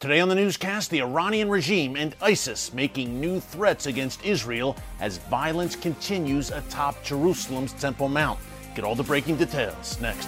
Today on the newscast, the Iranian regime and ISIS making new threats against Israel as violence continues atop Jerusalem's Temple Mount. Get all the breaking details next.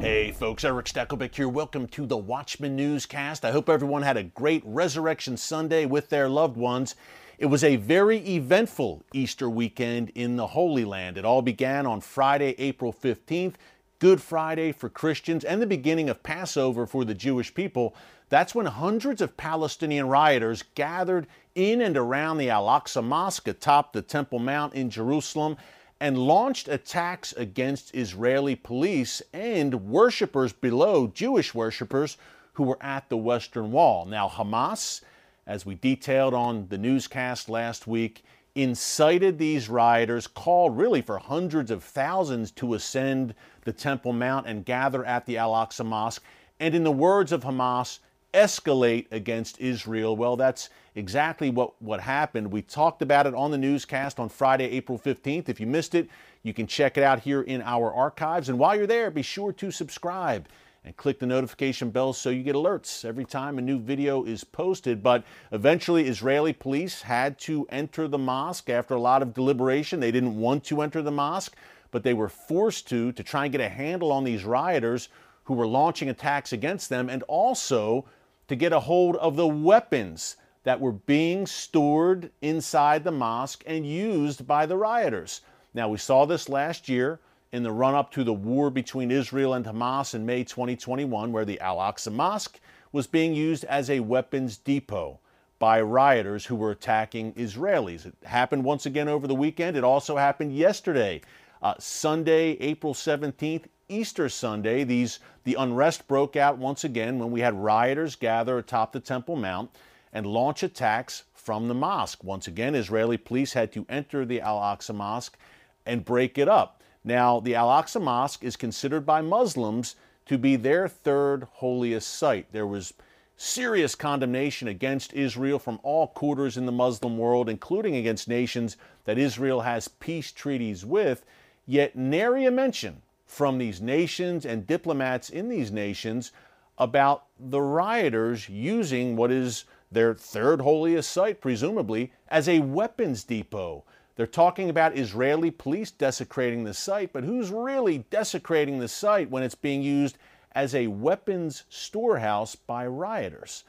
Hey folks, Erick Stakelbeck here. Welcome to the Watchman Newscast. I hope everyone had a great Resurrection Sunday with their loved ones. It was a very eventful Easter weekend in the Holy Land. It all began on Friday, April 15th, Good Friday for Christians, and the beginning of Passover for the Jewish people. That's when hundreds of Palestinian rioters gathered in and around the Al Aqsa Mosque atop the Temple Mount in Jerusalem and launched attacks against Israeli police and worshippers below, Jewish worshippers who were at the Western Wall. Now, Hamas as we detailed on the newscast last week, incited these rioters, called really for hundreds of thousands to ascend the Temple Mount and gather at the Al Aqsa Mosque, and in the words of Hamas, escalate against Israel. Well, that's exactly what, what happened. We talked about it on the newscast on Friday, April 15th. If you missed it, you can check it out here in our archives. And while you're there, be sure to subscribe and click the notification bell so you get alerts every time a new video is posted. But eventually, Israeli police had to enter the mosque after a lot of deliberation. They didn't want to enter the mosque, but they were forced to to try and get a handle on these rioters who were launching attacks against them and also to get a hold of the weapons that were being stored inside the mosque and used by the rioters. Now, we saw this last year in the run up to the war between Israel and Hamas in May 2021, where the Al Aqsa Mosque was being used as a weapons depot by rioters who were attacking Israelis. It happened once again over the weekend. It also happened yesterday, uh, Sunday, April 17th, Easter Sunday. These the unrest broke out once again when we had rioters gather atop the Temple Mount and launch attacks from the mosque. Once again, Israeli police had to enter the Al Aqsa Mosque and break it up. Now, the Al Aqsa Mosque is considered by Muslims to be their third holiest site. There was serious condemnation against Israel from all quarters in the Muslim world, including against nations that Israel has peace treaties with, yet nary a mention from these nations and diplomats in these nations about the rioters using what is their third holiest site, presumably, as a weapons depot. They're talking about Israeli police desecrating the site, but who's really desecrating the site when it's being used as a weapons storehouse by rioters?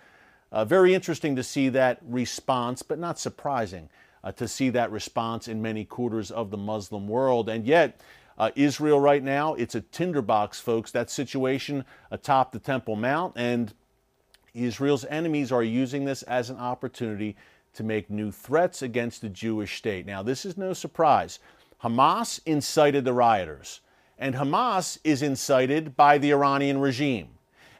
Uh, very interesting to see that response, but not surprising uh, to see that response in many quarters of the Muslim world. And yet, uh, Israel right now, it's a tinderbox, folks. That situation atop the Temple Mount, and Israel's enemies are using this as an opportunity to make new threats against the Jewish state. Now, this is no surprise. Hamas incited the rioters, and Hamas is incited by the Iranian regime.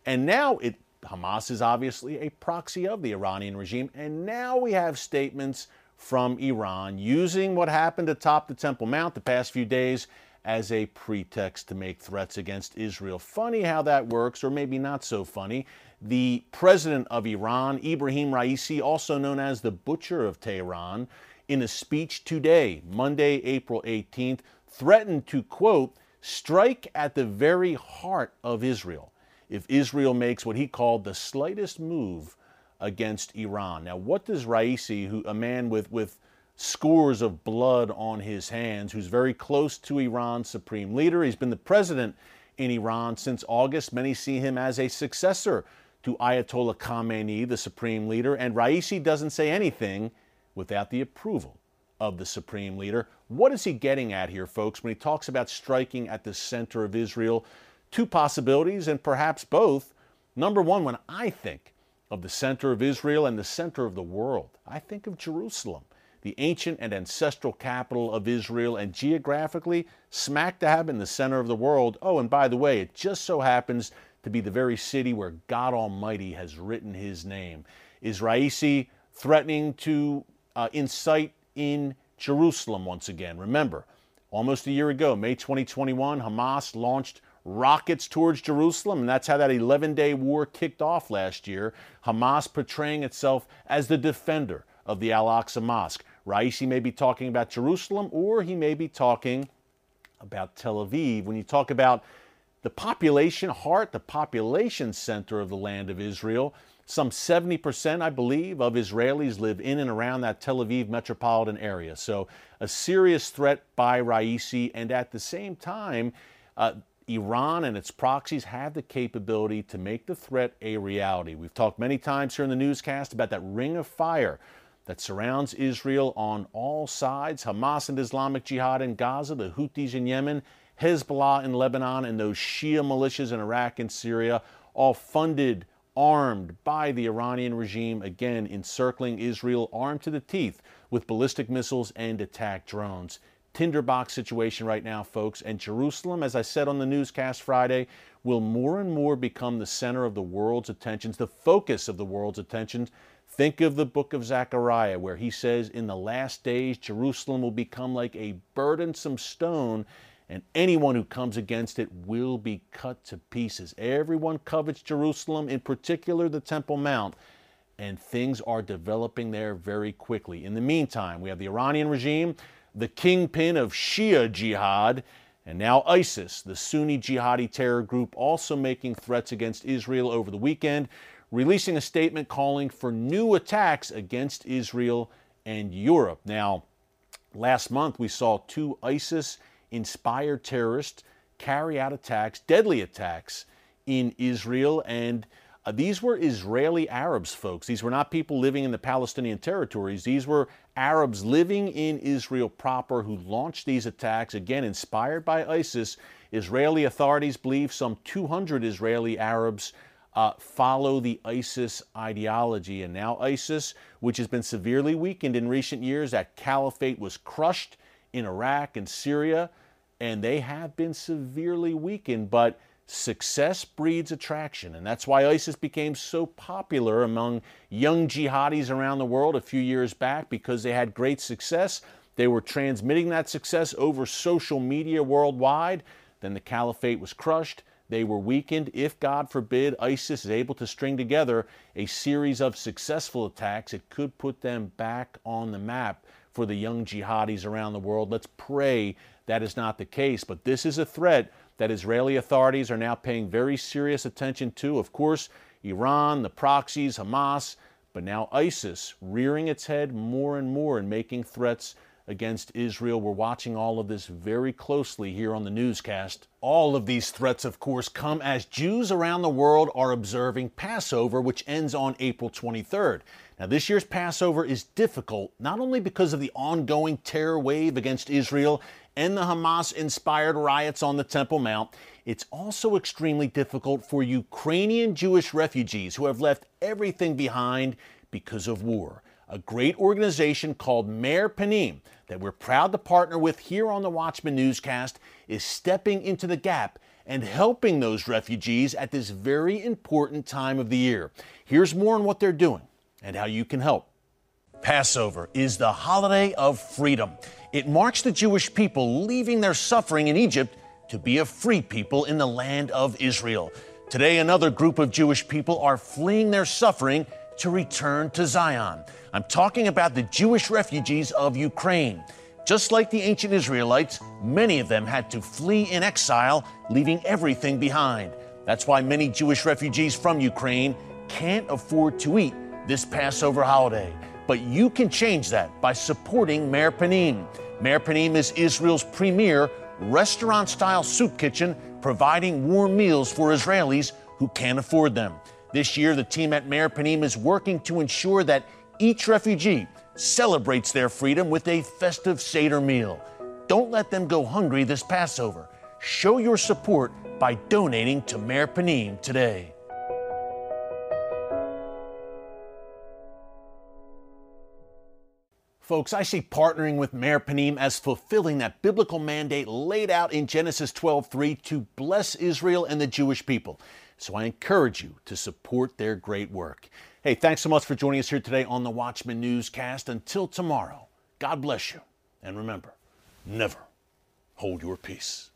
And now it, Hamas is obviously a proxy of the Iranian regime, and now we have statements from Iran using what happened atop the Temple Mount the past few days as a pretext to make threats against Israel. Funny how that works, or maybe not so funny. The president of Iran, Ibrahim Raisi, also known as the Butcher of Tehran, in a speech today, Monday, April 18th, threatened to, quote, strike at the very heart of Israel if Israel makes what he called the slightest move against Iran. Now, what does Raisi, who a man with, with scores of blood on his hands, who's very close to Iran's supreme leader. He's been the president in Iran since August. Many see him as a successor to Ayatollah Khamenei, the supreme leader. And Raisi doesn't say anything without the approval of the supreme leader. What is he getting at here, folks, when he talks about striking at the center of Israel? Two possibilities, and perhaps both. Number one, when I think of the center of Israel and the center of the world, I think of Jerusalem the ancient and ancestral capital of Israel, and geographically, smack dab in the center of the world. Oh, and by the way, it just so happens to be the very city where God Almighty has written his name. Is Raisi threatening to uh, incite in Jerusalem once again? Remember, almost a year ago, May 2021, Hamas launched rockets towards Jerusalem, and that's how that 11 day war kicked off last year. Hamas portraying itself as the defender of the Al Aqsa Mosque. Raisi may be talking about Jerusalem or he may be talking about Tel Aviv. When you talk about the population heart, the population center of the land of Israel, some 70%, I believe, of Israelis live in and around that Tel Aviv metropolitan area. So, a serious threat by Raisi, and at the same time, uh, Iran and its proxies have the capability to make the threat a reality. We've talked many times here in the newscast about that ring of fire that surrounds Israel on all sides. Hamas and Islamic Jihad in Gaza, the Houthis in Yemen, Hezbollah in Lebanon, and those Shia militias in Iraq and Syria, all funded, armed by the Iranian regime, again encircling Israel, armed to the teeth with ballistic missiles and attack drones tinderbox situation right now, folks. And Jerusalem, as I said on the newscast Friday, will more and more become the center of the world's attentions, the focus of the world's attentions. Think of the book of Zechariah, where he says, In the last days, Jerusalem will become like a burdensome stone, and anyone who comes against it will be cut to pieces. Everyone covets Jerusalem, in particular the Temple Mount and things are developing there very quickly. In the meantime, we have the Iranian regime the kingpin of Shia jihad, and now ISIS, the Sunni jihadi terror group, also making threats against Israel over the weekend, releasing a statement calling for new attacks against Israel and Europe. Now, last month we saw two ISIS inspired terrorists carry out attacks, deadly attacks, in Israel and uh, these were Israeli Arabs, folks. These were not people living in the Palestinian territories. These were Arabs living in Israel proper who launched these attacks, again, inspired by ISIS. Israeli authorities believe some 200 Israeli Arabs uh, follow the ISIS ideology. And now, ISIS, which has been severely weakened in recent years, that caliphate was crushed in Iraq and Syria, and they have been severely weakened. But Success breeds attraction, and that's why ISIS became so popular among young jihadis around the world a few years back because they had great success. They were transmitting that success over social media worldwide. Then the caliphate was crushed. They were weakened. If, God forbid, ISIS is able to string together a series of successful attacks, it could put them back on the map for the young jihadis around the world. Let's pray that is not the case. But this is a threat that Israeli authorities are now paying very serious attention to. Of course, Iran, the proxies, Hamas, but now ISIS rearing its head more and more and making threats against Israel. We're watching all of this very closely here on the newscast. All of these threats, of course, come as Jews around the world are observing Passover, which ends on April 23rd. Now, this year's Passover is difficult not only because of the ongoing terror wave against Israel and the Hamas inspired riots on the Temple Mount, it's also extremely difficult for Ukrainian Jewish refugees who have left everything behind because of war. A great organization called Meir Panim that we're proud to partner with here on the Watchman Newscast is stepping into the gap and helping those refugees at this very important time of the year. Here's more on what they're doing and how you can help. Passover is the holiday of freedom. It marks the Jewish people leaving their suffering in Egypt to be a free people in the land of Israel. Today, another group of Jewish people are fleeing their suffering to return to Zion. I'm talking about the Jewish refugees of Ukraine. Just like the ancient Israelites, many of them had to flee in exile, leaving everything behind. That's why many Jewish refugees from Ukraine can't afford to eat this Passover holiday. But you can change that by supporting Meir Panim. Meir Panim is Israel's premier restaurant style soup kitchen, providing warm meals for Israelis who can't afford them. This year, the team at Meir Panim is working to ensure that each refugee celebrates their freedom with a festive Seder meal. Don't let them go hungry this Passover. Show your support by donating to Meir Panim today. Folks, I see partnering with Me'er Panim as fulfilling that biblical mandate laid out in Genesis 12:3 to bless Israel and the Jewish people. So I encourage you to support their great work. Hey, thanks so much for joining us here today on the Watchman Newscast. Until tomorrow, God bless you. And remember, never hold your peace.